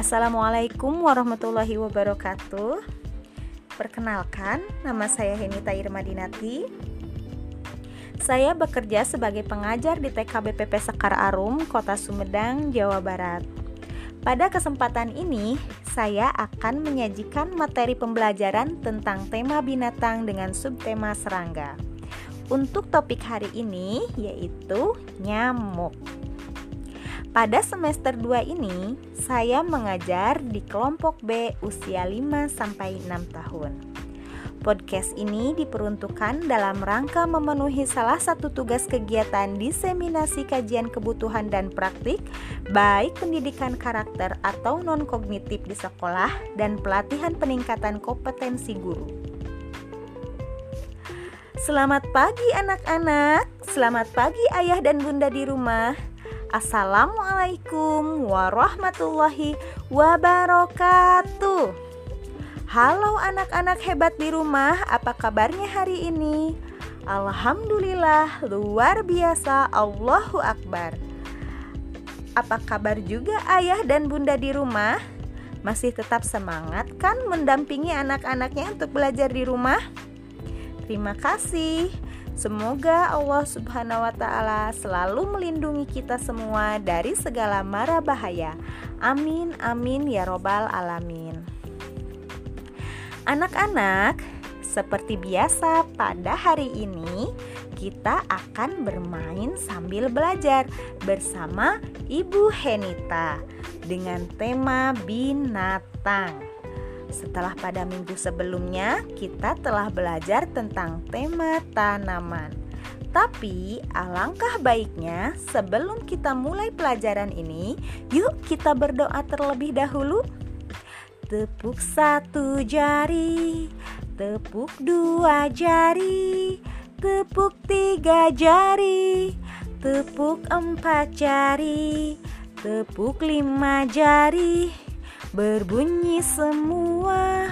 Assalamualaikum warahmatullahi wabarakatuh. Perkenalkan, nama saya Henita Irmadinati. Saya bekerja sebagai pengajar di TK BPP Sekar Arum, Kota Sumedang, Jawa Barat. Pada kesempatan ini, saya akan menyajikan materi pembelajaran tentang tema binatang dengan subtema serangga. Untuk topik hari ini yaitu nyamuk. Pada semester 2 ini, saya mengajar di kelompok B usia 5 sampai 6 tahun. Podcast ini diperuntukkan dalam rangka memenuhi salah satu tugas kegiatan diseminasi kajian kebutuhan dan praktik, baik pendidikan karakter atau non-kognitif di sekolah dan pelatihan peningkatan kompetensi guru. Selamat pagi anak-anak, selamat pagi ayah dan bunda di rumah. Assalamualaikum warahmatullahi wabarakatuh. Halo anak-anak hebat di rumah, apa kabarnya hari ini? Alhamdulillah, luar biasa, Allahu Akbar. Apa kabar juga ayah dan bunda di rumah? Masih tetap semangat kan mendampingi anak-anaknya untuk belajar di rumah? Terima kasih. Semoga Allah Subhanahu wa Ta'ala selalu melindungi kita semua dari segala mara bahaya. Amin, amin, ya Robbal 'Alamin. Anak-anak, seperti biasa, pada hari ini kita akan bermain sambil belajar bersama Ibu Henita dengan tema binatang. Setelah pada minggu sebelumnya kita telah belajar tentang tema tanaman. Tapi alangkah baiknya sebelum kita mulai pelajaran ini, yuk kita berdoa terlebih dahulu. Tepuk satu jari, tepuk dua jari, tepuk tiga jari, tepuk empat jari, tepuk lima jari. Berbunyi semua.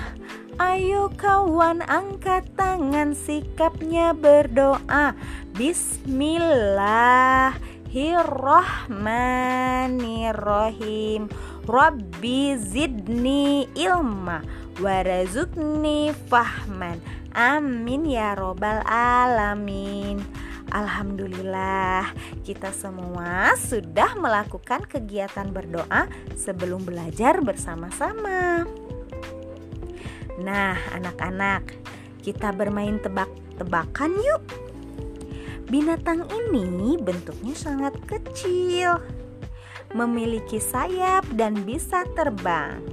Ayo kawan angkat tangan sikapnya berdoa. Bismillahirrahmanirrahim Rabbi zidni ilma Warazukni fahman. Amin ya robbal alamin Alhamdulillah, kita semua sudah melakukan kegiatan berdoa sebelum belajar bersama-sama. Nah, anak-anak, kita bermain tebak-tebakan yuk. Binatang ini bentuknya sangat kecil, memiliki sayap dan bisa terbang.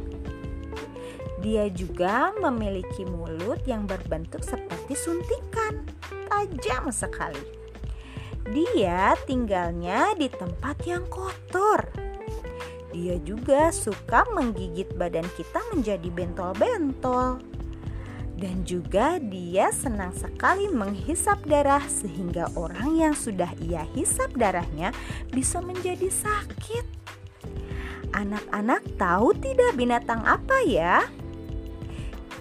Dia juga memiliki mulut yang berbentuk seperti suntikan, tajam sekali. Dia tinggalnya di tempat yang kotor. Dia juga suka menggigit badan kita menjadi bentol-bentol. Dan juga dia senang sekali menghisap darah sehingga orang yang sudah ia hisap darahnya bisa menjadi sakit. Anak-anak tahu tidak binatang apa ya?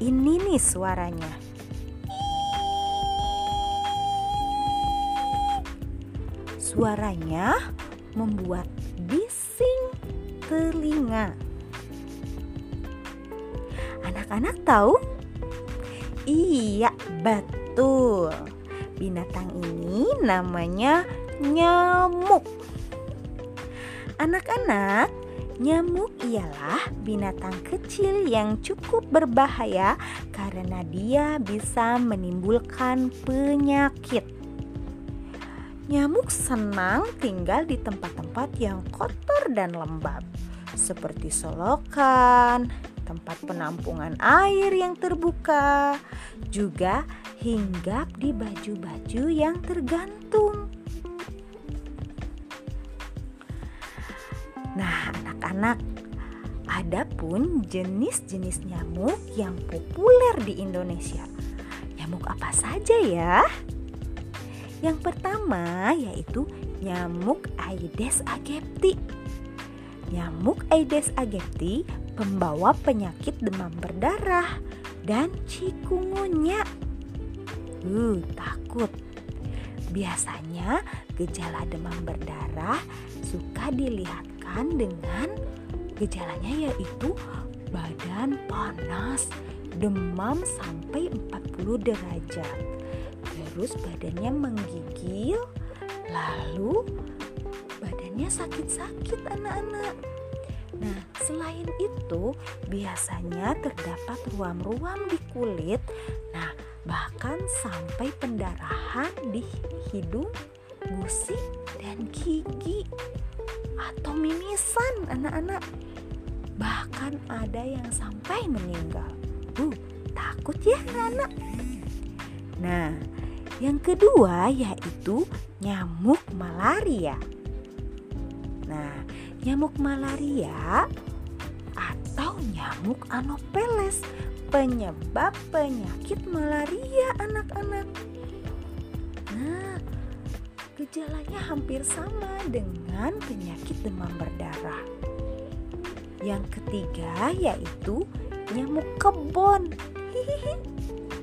Ini nih suaranya. Suaranya membuat bising telinga. Anak-anak tahu? Iya, betul. Binatang ini namanya nyamuk. Anak-anak, nyamuk ialah binatang kecil yang cukup berbahaya karena dia bisa menimbulkan penyakit. Nyamuk senang tinggal di tempat-tempat yang kotor dan lembab, seperti solokan, tempat penampungan air yang terbuka, juga hinggap di baju-baju yang tergantung. Nah, anak-anak, ada pun jenis-jenis nyamuk yang populer di Indonesia. Nyamuk apa saja ya? Yang pertama yaitu nyamuk Aedes aegypti. Nyamuk Aedes aegypti pembawa penyakit demam berdarah dan cikungunya. Uh, takut. Biasanya gejala demam berdarah suka dilihatkan dengan gejalanya yaitu badan panas, demam sampai 40 derajat. Terus badannya menggigil, lalu badannya sakit-sakit anak-anak. Nah, selain itu, biasanya terdapat ruam-ruam di kulit. Nah, bahkan sampai pendarahan di hidung, gusi, dan gigi atau mimisan anak-anak. Bahkan ada yang sampai meninggal. Uh, takut ya anak-anak. Nah, yang kedua yaitu nyamuk malaria. Nah, nyamuk malaria atau nyamuk Anopheles penyebab penyakit malaria anak-anak. Nah, gejalanya hampir sama dengan penyakit demam berdarah. Yang ketiga yaitu nyamuk kebon.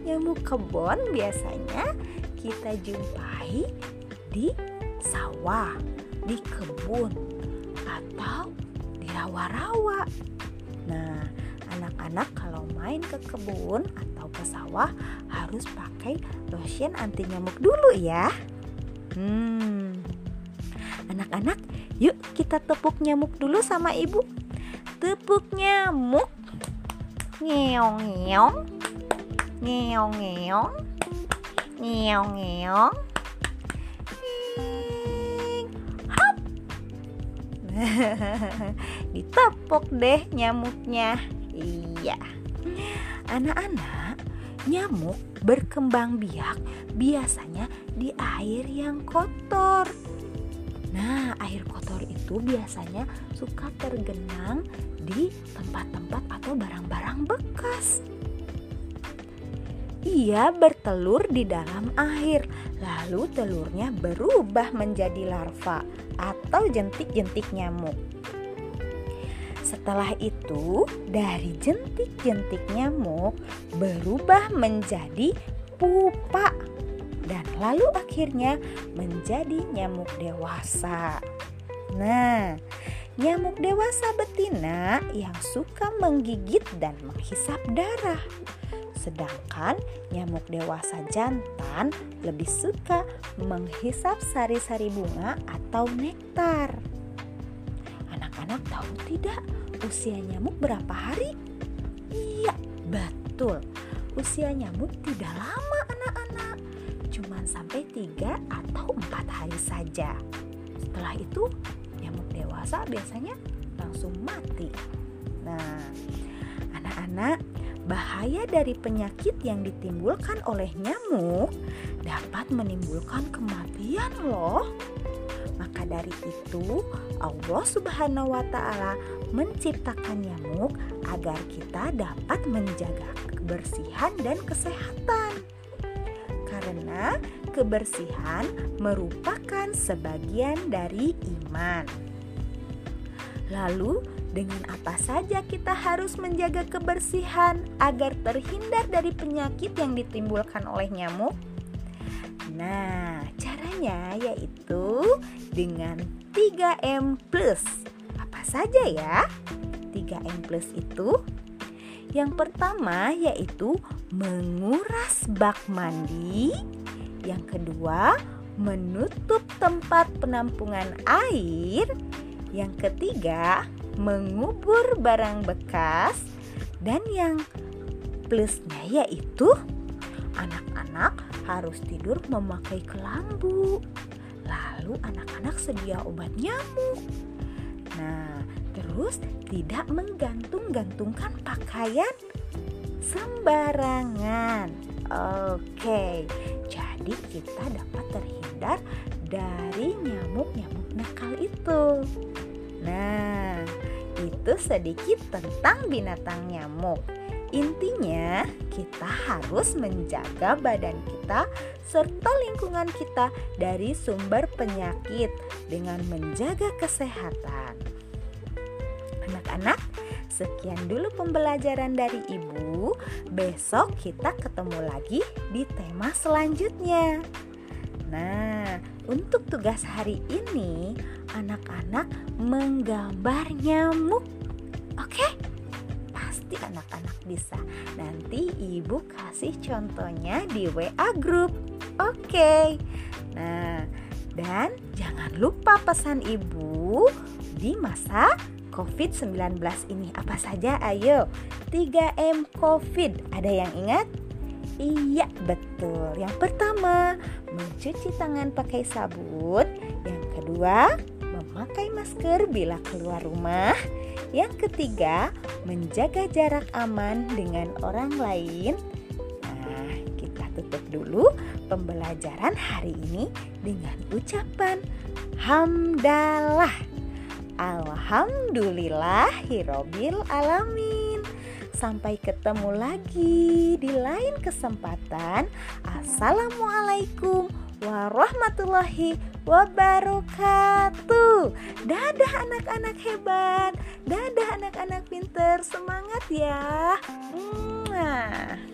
nyamuk kebon biasanya kita jumpai di sawah, di kebun, atau di rawa-rawa. Nah, anak-anak kalau main ke kebun atau ke sawah harus pakai lotion anti nyamuk dulu ya. Hmm. Anak-anak, yuk kita tepuk nyamuk dulu sama ibu. Tepuk nyamuk. Ngeong ngeong. Ngeong ngeong. Ngeong ngeong. Hop. Ditepuk deh nyamuknya. Iya. Anak-anak, nyamuk berkembang biak biasanya di air yang kotor. Nah, air kotor itu biasanya suka tergenang di tempat-tempat atau barang-barang bekas. Ia bertelur di dalam air, lalu telurnya berubah menjadi larva atau jentik-jentik nyamuk. Setelah itu, dari jentik-jentik nyamuk berubah menjadi pupa dan lalu akhirnya menjadi nyamuk dewasa. Nah, nyamuk dewasa betina yang suka menggigit dan menghisap darah. Sedangkan nyamuk dewasa jantan lebih suka menghisap sari-sari bunga atau nektar. Anak-anak tahu tidak usia nyamuk berapa hari? Iya, betul. Usia nyamuk tidak lama anak-anak. Cuma sampai 3 atau 4 hari saja. Setelah itu, nyamuk dewasa biasanya langsung mati. Nah, anak-anak, bahaya dari penyakit yang ditimbulkan oleh nyamuk dapat menimbulkan kematian loh. Maka dari itu, Allah Subhanahu wa Ta'ala menciptakan nyamuk agar kita dapat menjaga kebersihan dan kesehatan. Karena kebersihan merupakan sebagian dari iman. Lalu, dengan apa saja kita harus menjaga kebersihan agar terhindar dari penyakit yang ditimbulkan oleh nyamuk? Nah, caranya yaitu dengan 3M+. Apa saja ya? 3M+ itu yang pertama yaitu menguras bak mandi. Yang kedua, menutup tempat penampungan air. Yang ketiga, mengubur barang bekas. Dan yang plusnya yaitu anak-anak harus tidur memakai kelambu. Lalu anak-anak sedia obat nyamuk. Nah, terus tidak menggantung-gantungkan pakaian sembarangan. Oke, jadi kita dapat terhindar dari nyamuk-nyamuk itu sedikit tentang binatang nyamuk. Intinya, kita harus menjaga badan kita serta lingkungan kita dari sumber penyakit dengan menjaga kesehatan. Anak-anak, sekian dulu pembelajaran dari Ibu. Besok kita ketemu lagi di tema selanjutnya. Nah, untuk tugas hari ini, anak-anak menggambar nyamuk. Oke? Pasti anak-anak bisa. Nanti ibu kasih contohnya di WA group. Oke. Nah, dan jangan lupa pesan ibu di masa COVID-19 ini apa saja? Ayo, 3M COVID. Ada yang ingat? Iya, betul. Yang pertama, mencuci tangan pakai sabun. Yang kedua, memakai masker bila keluar rumah. Yang ketiga, menjaga jarak aman dengan orang lain. Nah, kita tutup dulu pembelajaran hari ini dengan ucapan hamdalah. Alhamdulillahirobbil alamin. Sampai ketemu lagi di lain kesempatan. Assalamualaikum warahmatullahi wabarakatuh. Dadah anak-anak hebat. Dadah anak-anak pinter. Semangat ya. Mwah.